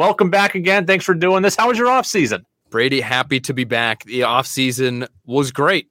welcome back again. Thanks for doing this. How was your off season? Brady, happy to be back. The off season was great.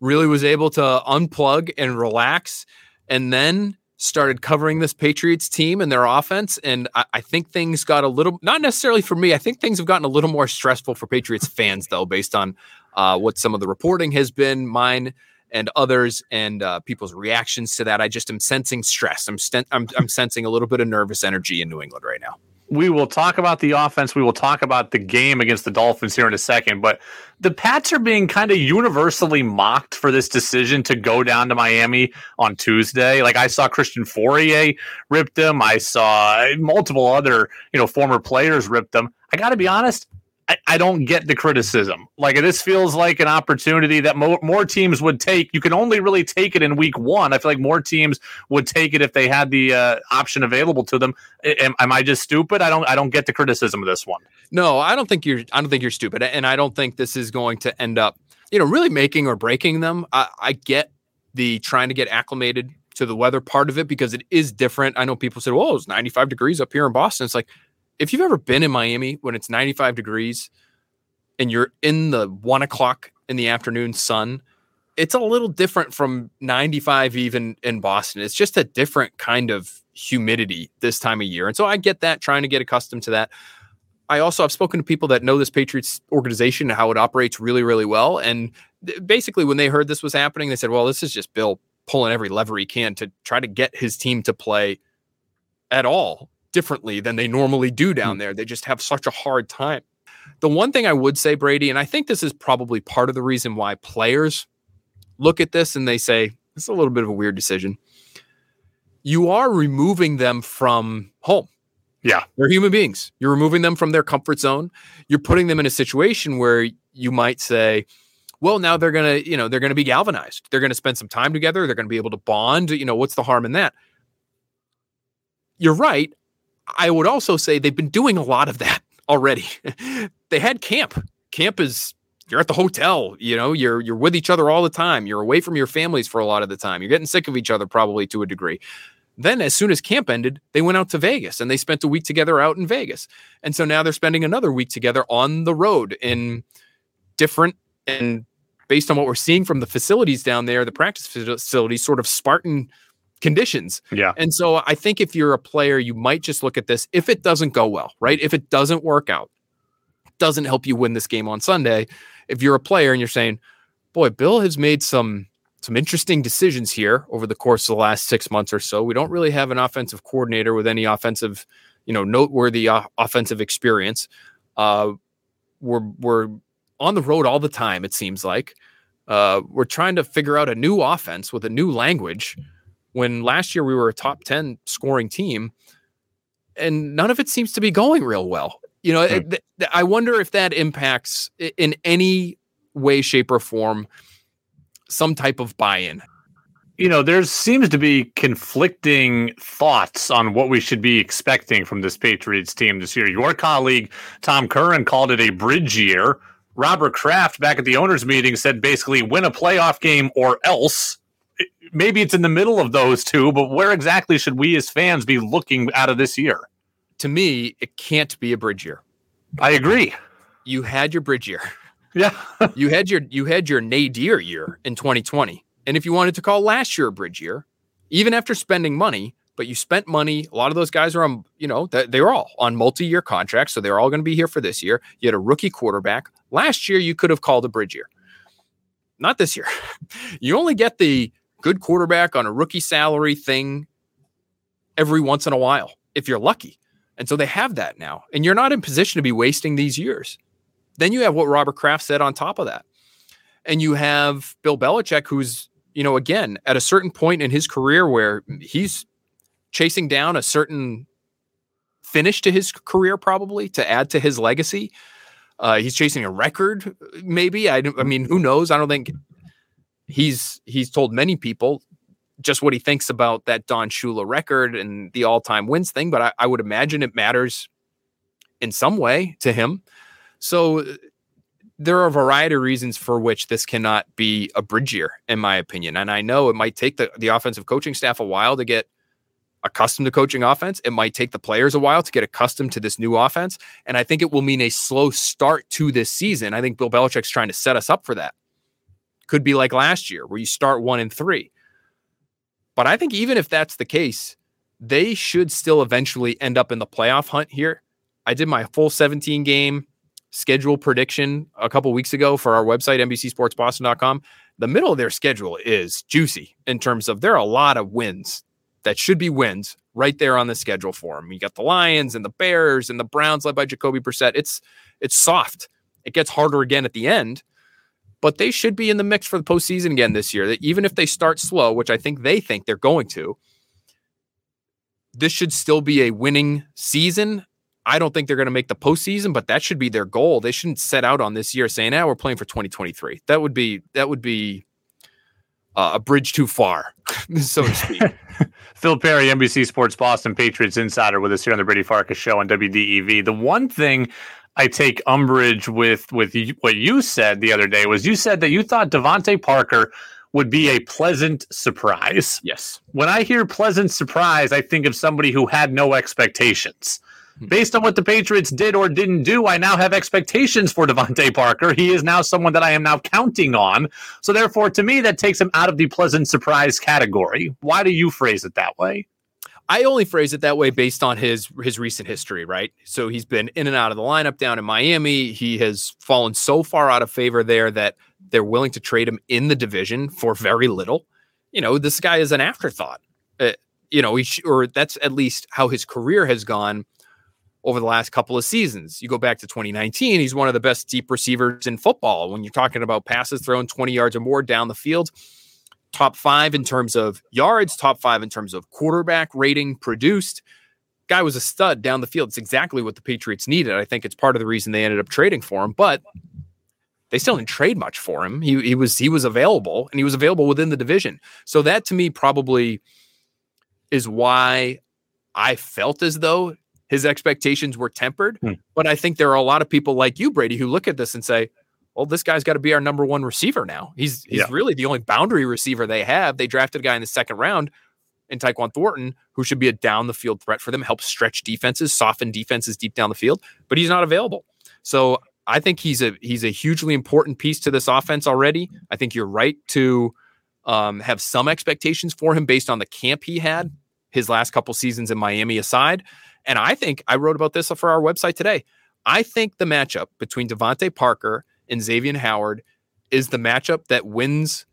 Really was able to unplug and relax, and then started covering this Patriots team and their offense. And I, I, think things got a little, not necessarily for me, I think things have gotten a little more stressful for Patriots fans, though, based on uh, what some of the reporting has been, mine and others, and uh, people's reactions to that. I just am sensing stress. I'm, I'm, I'm sensing a little bit of nervous energy in New England right now we will talk about the offense. We will talk about the game against the Dolphins here in a second. But the Pats are being kind of universally mocked for this decision to go down to Miami on Tuesday. Like I saw Christian Fauria rip them. I saw multiple other, you know, former players rip them. I got to be honest. I, I, don't get the criticism. Like this feels like an opportunity that mo- more teams would take. You can only really take it in week one. I feel like more teams would take it if they had the uh, option available to them. Am, am, I just stupid? I don't. I don't get the criticism of this one. No, I don't think you're. I don't think you're stupid, and I don't think this is going to end up, you know, really making or breaking them. I, I get the trying to get acclimated to the weather part of it because it is different. I know people said, "Well, it's 95 degrees up here in Boston." It's like if you've ever been in Miami when it's 95 degrees and you're in the one o'clock in the afternoon sun, it's a little different from 95 even in Boston. It's just a different kind of humidity this time of year. And so I get that, trying to get accustomed to that. I also have spoken to people that know this Patriots organization and how it operates really, really well. And basically, when they heard this was happening, they said, well, this is just Bill pulling every lever he can to try to get his team to play at all differently than they normally do down hmm. there. They just have such a hard time. The one thing I would say, Brady, and I think this is probably part of the reason why players look at this and they say, it's a little bit of a weird decision. You are removing them from home. Yeah. They're human beings. You're removing them from their comfort zone. You're putting them in a situation where you might say, well, now they're going to, you know, they're going to be galvanized. They're going to spend some time together. They're going to be able to bond. You know, what's the harm in that? You're right. I would also say they've been doing a lot of that already. they had camp. Camp is you're at the hotel, you know, you're you're with each other all the time. You're away from your families for a lot of the time. You're getting sick of each other probably to a degree. Then as soon as camp ended, they went out to Vegas and they spent a week together out in Vegas. And so now they're spending another week together on the road in different and based on what we're seeing from the facilities down there, the practice facilities, sort of Spartan conditions. Yeah. And so I think if you're a player, you might just look at this. If it doesn't go well, right? If it doesn't work out, doesn't help you win this game on Sunday. If you're a player and you're saying, boy, Bill has made some some interesting decisions here over the course of the last six months or so. We don't really have an offensive coordinator with any offensive, you know, noteworthy uh, offensive experience. Uh, we're we're on the road all the time. It seems like uh, we're trying to figure out a new offense with a new language when last year we were a top 10 scoring team and none of it seems to be going real well. You know, mm. th- th- I wonder if that impacts in any way, shape, or form some type of buy in. You know, there seems to be conflicting thoughts on what we should be expecting from this Patriots team this year. Your colleague, Tom Curran, called it a bridge year. Robert Kraft, back at the owners' meeting, said basically win a playoff game or else maybe it's in the middle of those two, but where exactly should we as fans be looking out of this year? To me, it can't be a bridge year. I agree. You had your bridge year. Yeah. you had your you had your nadir year in 2020. And if you wanted to call last year a bridge year, even after spending money, but you spent money, a lot of those guys are on, you know, they were all on multi-year contracts, so they're all going to be here for this year. You had a rookie quarterback. Last year you could have called a bridge year. Not this year. you only get the good quarterback on a rookie salary thing every once in a while, if you're lucky. And so they have that now. And you're not in position to be wasting these years. Then you have what Robert Kraft said on top of that. And you have Bill Belichick, who's, you know, again, at a certain point in his career where he's chasing down a certain finish to his career, probably to add to his legacy. Uh, he's chasing a record, maybe. I, I mean, who knows? I don't think he's he's told many people just what he thinks about that Don Shula record and the all-time wins thing, but I, I would imagine it matters in some way to him. So uh, there are a variety of reasons for which this cannot be a bridge year, in my opinion. And I know it might take the, the offensive coaching staff a while to get accustomed to coaching offense. It might take the players a while to get accustomed to this new offense. And I think it will mean a slow start to this season. I think Bill Belichick's trying to set us up for that. Could be like last year where you start one and three. But I think even if that's the case, they should still eventually end up in the playoff hunt here. I did my full 17 game schedule prediction a couple weeks ago for our website, NBCSportsBoston.com. The middle of their schedule is juicy in terms of there are a lot of wins that should be wins right there on the schedule for them. You got the Lions and the Bears and the Browns led by Jacoby Brissett. It's it's soft. It gets harder again at the end, but they should be in the mix for the postseason again this year. That even if they start slow, which I think they think they're going to, this should still be a winning season. I don't think they're going to make the postseason, but that should be their goal. They shouldn't set out on this year saying, "Now ah, we're playing for 2023." That would be that would be uh, a bridge too far, so to speak. Phil Perry, NBC Sports Boston Patriots insider, with us here on the Brady Farkas Show on WDEV. The one thing I take umbrage with with what you said the other day was you said that you thought DeVante Parker would be a pleasant surprise. Yes. When I hear pleasant surprise, I think of somebody who had no expectations. Hmm. Based on what the Patriots did or didn't do, I now have expectations for DeVante Parker. He is now someone that I am now counting on. So therefore, to me, that takes him out of the pleasant surprise category. Why do you phrase it that way? I only phrase it that way based on his his recent history, right? So he's been in and out of the lineup down in Miami. He has fallen so far out of favor there that they're willing to trade him in the division for very little. You know, this guy is an afterthought. Uh, you know, he sh- or that's at least how his career has gone over the last couple of seasons. You go back to 2019, he's one of the best deep receivers in football. When you're talking about passes thrown 20 yards or more down the field, top five in terms of yards, top five in terms of quarterback rating produced. Guy was a stud down the field. It's exactly what the Patriots needed. I think it's part of the reason they ended up trading for him, but they still didn't trade much for him. He, he was he was available and he was available within the division. So that to me probably is why I felt as though his expectations were tempered. Hmm. But I think there are a lot of people like you, Brady, who look at this and say, well, this guy's got to be our number one receiver now. He's he's yeah. really the only boundary receiver they have. They drafted a guy in the second round in Tyquan Thornton, who should be a down the field threat for them, help stretch defenses, soften defenses deep down the field, but he's not available. So I think he's a he's a hugely important piece to this offense already. I think you're right to um, have some expectations for him based on the camp he had his last couple seasons in Miami aside. And I think I wrote about this for our website today. I think the matchup between DeVante Parker and Xavier Howard is the matchup that wins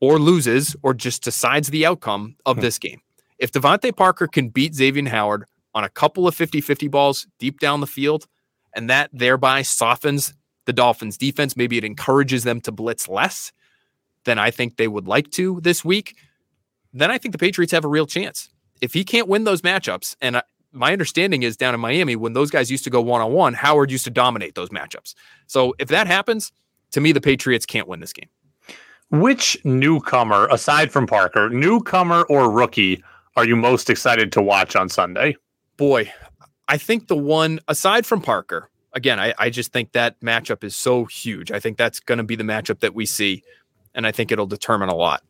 or loses or just decides the outcome of hmm. this game. If DeVante Parker can beat Xavier Howard on a couple of 50 50 balls deep down the field, and that thereby softens the Dolphins' defense, maybe it encourages them to blitz less than I think they would like to this week, then I think the Patriots have a real chance. If he can't win those matchups, and my understanding is down in Miami, when those guys used to go one on one, Howard used to dominate those matchups. So if that happens, to me, the Patriots can't win this game. Which newcomer, aside from Parker, newcomer or rookie, are you most excited to watch on Sunday? Boy, I think the one, aside from Parker, again, I, I just think that matchup is so huge. I think that's going to be the matchup that we see, and I think it'll determine a lot.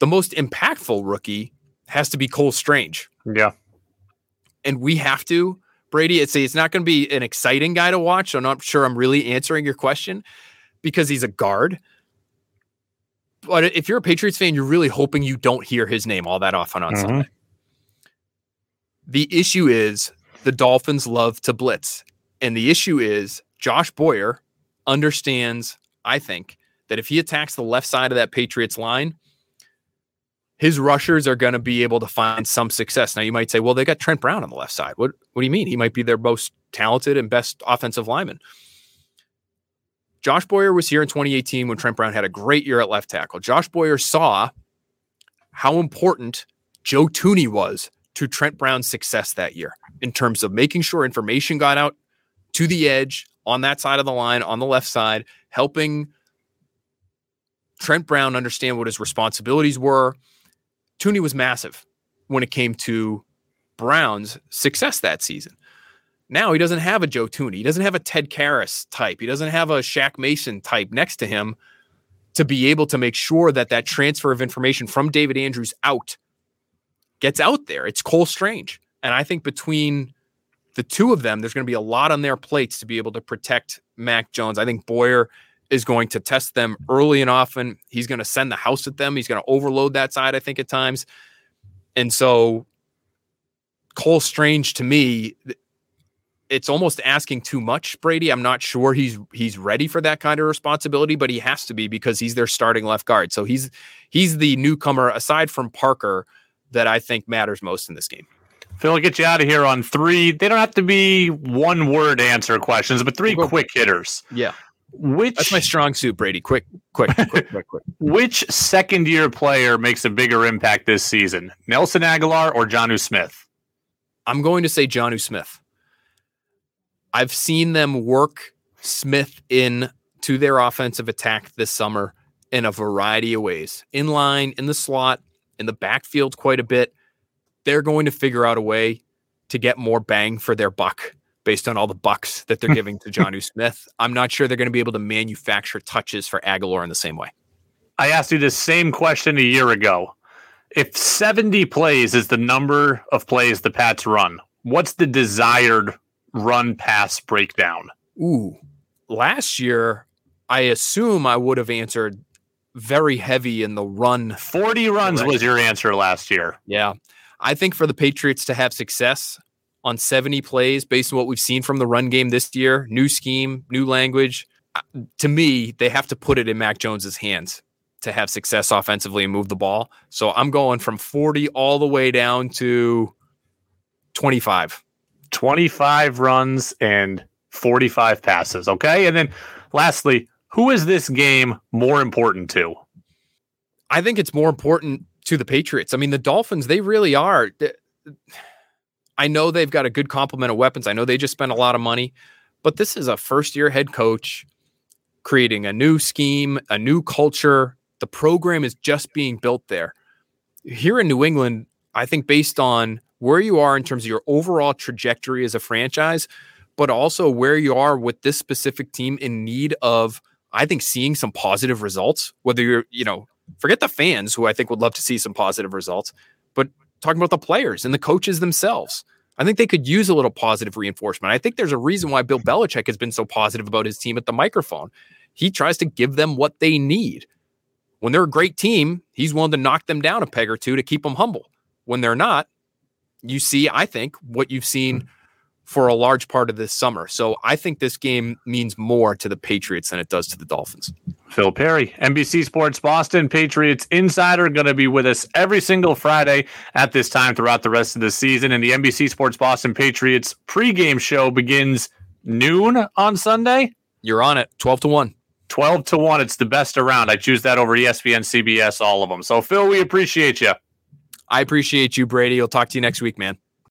The most impactful rookie has to be Cole Strange. Yeah and we have to, Brady, it's it's not going to be an exciting guy to watch. I'm not sure I'm really answering your question because he's a guard. But if you're a Patriots fan, you're really hoping you don't hear his name all that often on mm-hmm. Sunday. The issue is the Dolphins love to blitz. And the issue is Josh Boyer understands, I think, that if he attacks the left side of that Patriots line, his rushers are going to be able to find some success. Now you might say, well, they got Trent Brown on the left side. What what do you mean? He might be their most talented and best offensive lineman. Josh Boyer was here in 2018 when Trent Brown had a great year at left tackle. Josh Boyer saw how important Joe Thuney was to Trent Brown's success that year in terms of making sure information got out to the edge on that side of the line, on the left side, helping Trent Brown understand what his responsibilities were, Thuney was massive when it came to Brown's success that season. Now he doesn't have a Joe Thuney. He doesn't have a Ted Karras type. He doesn't have a Shaq Mason type next to him to be able to make sure that that transfer of information from David Andrews out gets out there. It's Cole Strange. And I think between the two of them, there's going to be a lot on their plates to be able to protect Mac Jones. I think Boyer is going to test them early and often. He's going to send the house at them. He's going to overload that side, I think, at times. And so Cole Strange to me, it's almost asking too much, Brady. I'm not sure he's he's ready for that kind of responsibility, but he has to be because he's their starting left guard. So he's he's the newcomer aside from Parker that I think matters most in this game. Phil, I'll get you out of here on three. They don't have to be one word answer questions, but 3 quick hitters. Yeah. Which that's my strong suit, Brady. Quick, quick, quick, quick, quick. Which second year player makes a bigger impact this season? Nelson Agholor or Jonnu Smith? I'm going to say Jonnu Smith. I've seen them work Smith in to their offensive attack this summer in a variety of ways. In line, in the slot, in the backfield quite a bit. They're going to figure out a way to get more bang for their buck based on all the bucks that they're giving to Jonnu Smith. I'm not sure they're going to be able to manufacture touches for Agholor in the same way. I asked you the same question a year ago. If 70 plays is the number of plays the Pats run, what's the desired run pass breakdown? Ooh, last year, I assume I would have answered very heavy in the run. 40 runs was your answer last year. Yeah. I think for the Patriots to have success on 70 plays based on what we've seen from the run game this year, new scheme, new language, uh, to me, they have to put it in Mac Jones's hands to have success offensively and move the ball. So I'm going from 40 all the way down to 25. 25 runs and 45 passes. Okay. And then lastly, who is this game more important to? I think it's more important to the Patriots. I mean, the Dolphins, they really are. I know they've got a good complement of weapons. I know they just spent a lot of money, but this is a first year head coach creating a new scheme, a new culture. The program is just being built there. Here in New England, I think based on where you are in terms of your overall trajectory as a franchise, but also where you are with this specific team in need of, I think, seeing some positive results. Whether you're, you know, forget the fans who I think would love to see some positive results, but talking about the players and the coaches themselves. I think they could use a little positive reinforcement. I think there's a reason why Bill Belichick has been so positive about his team at the microphone. He tries to give them what they need. When they're a great team, he's willing to knock them down a peg or two to keep them humble. When they're not, you see, I think, what you've seen hmm. For a large part of this summer. So I think this game means more to the Patriots than it does to the Dolphins. Phil Perry, NBC Sports Boston Patriots insider, going to be with us every single Friday at this time throughout the rest of the season. And the NBC Sports Boston Patriots pregame show begins noon on Sunday. You're on it, 12 to 1. 12 to 1. It's the best around. I choose that over ESPN, CBS, all of them. So, Phil, we appreciate you. I appreciate you, Brady. I'll talk to you next week, man.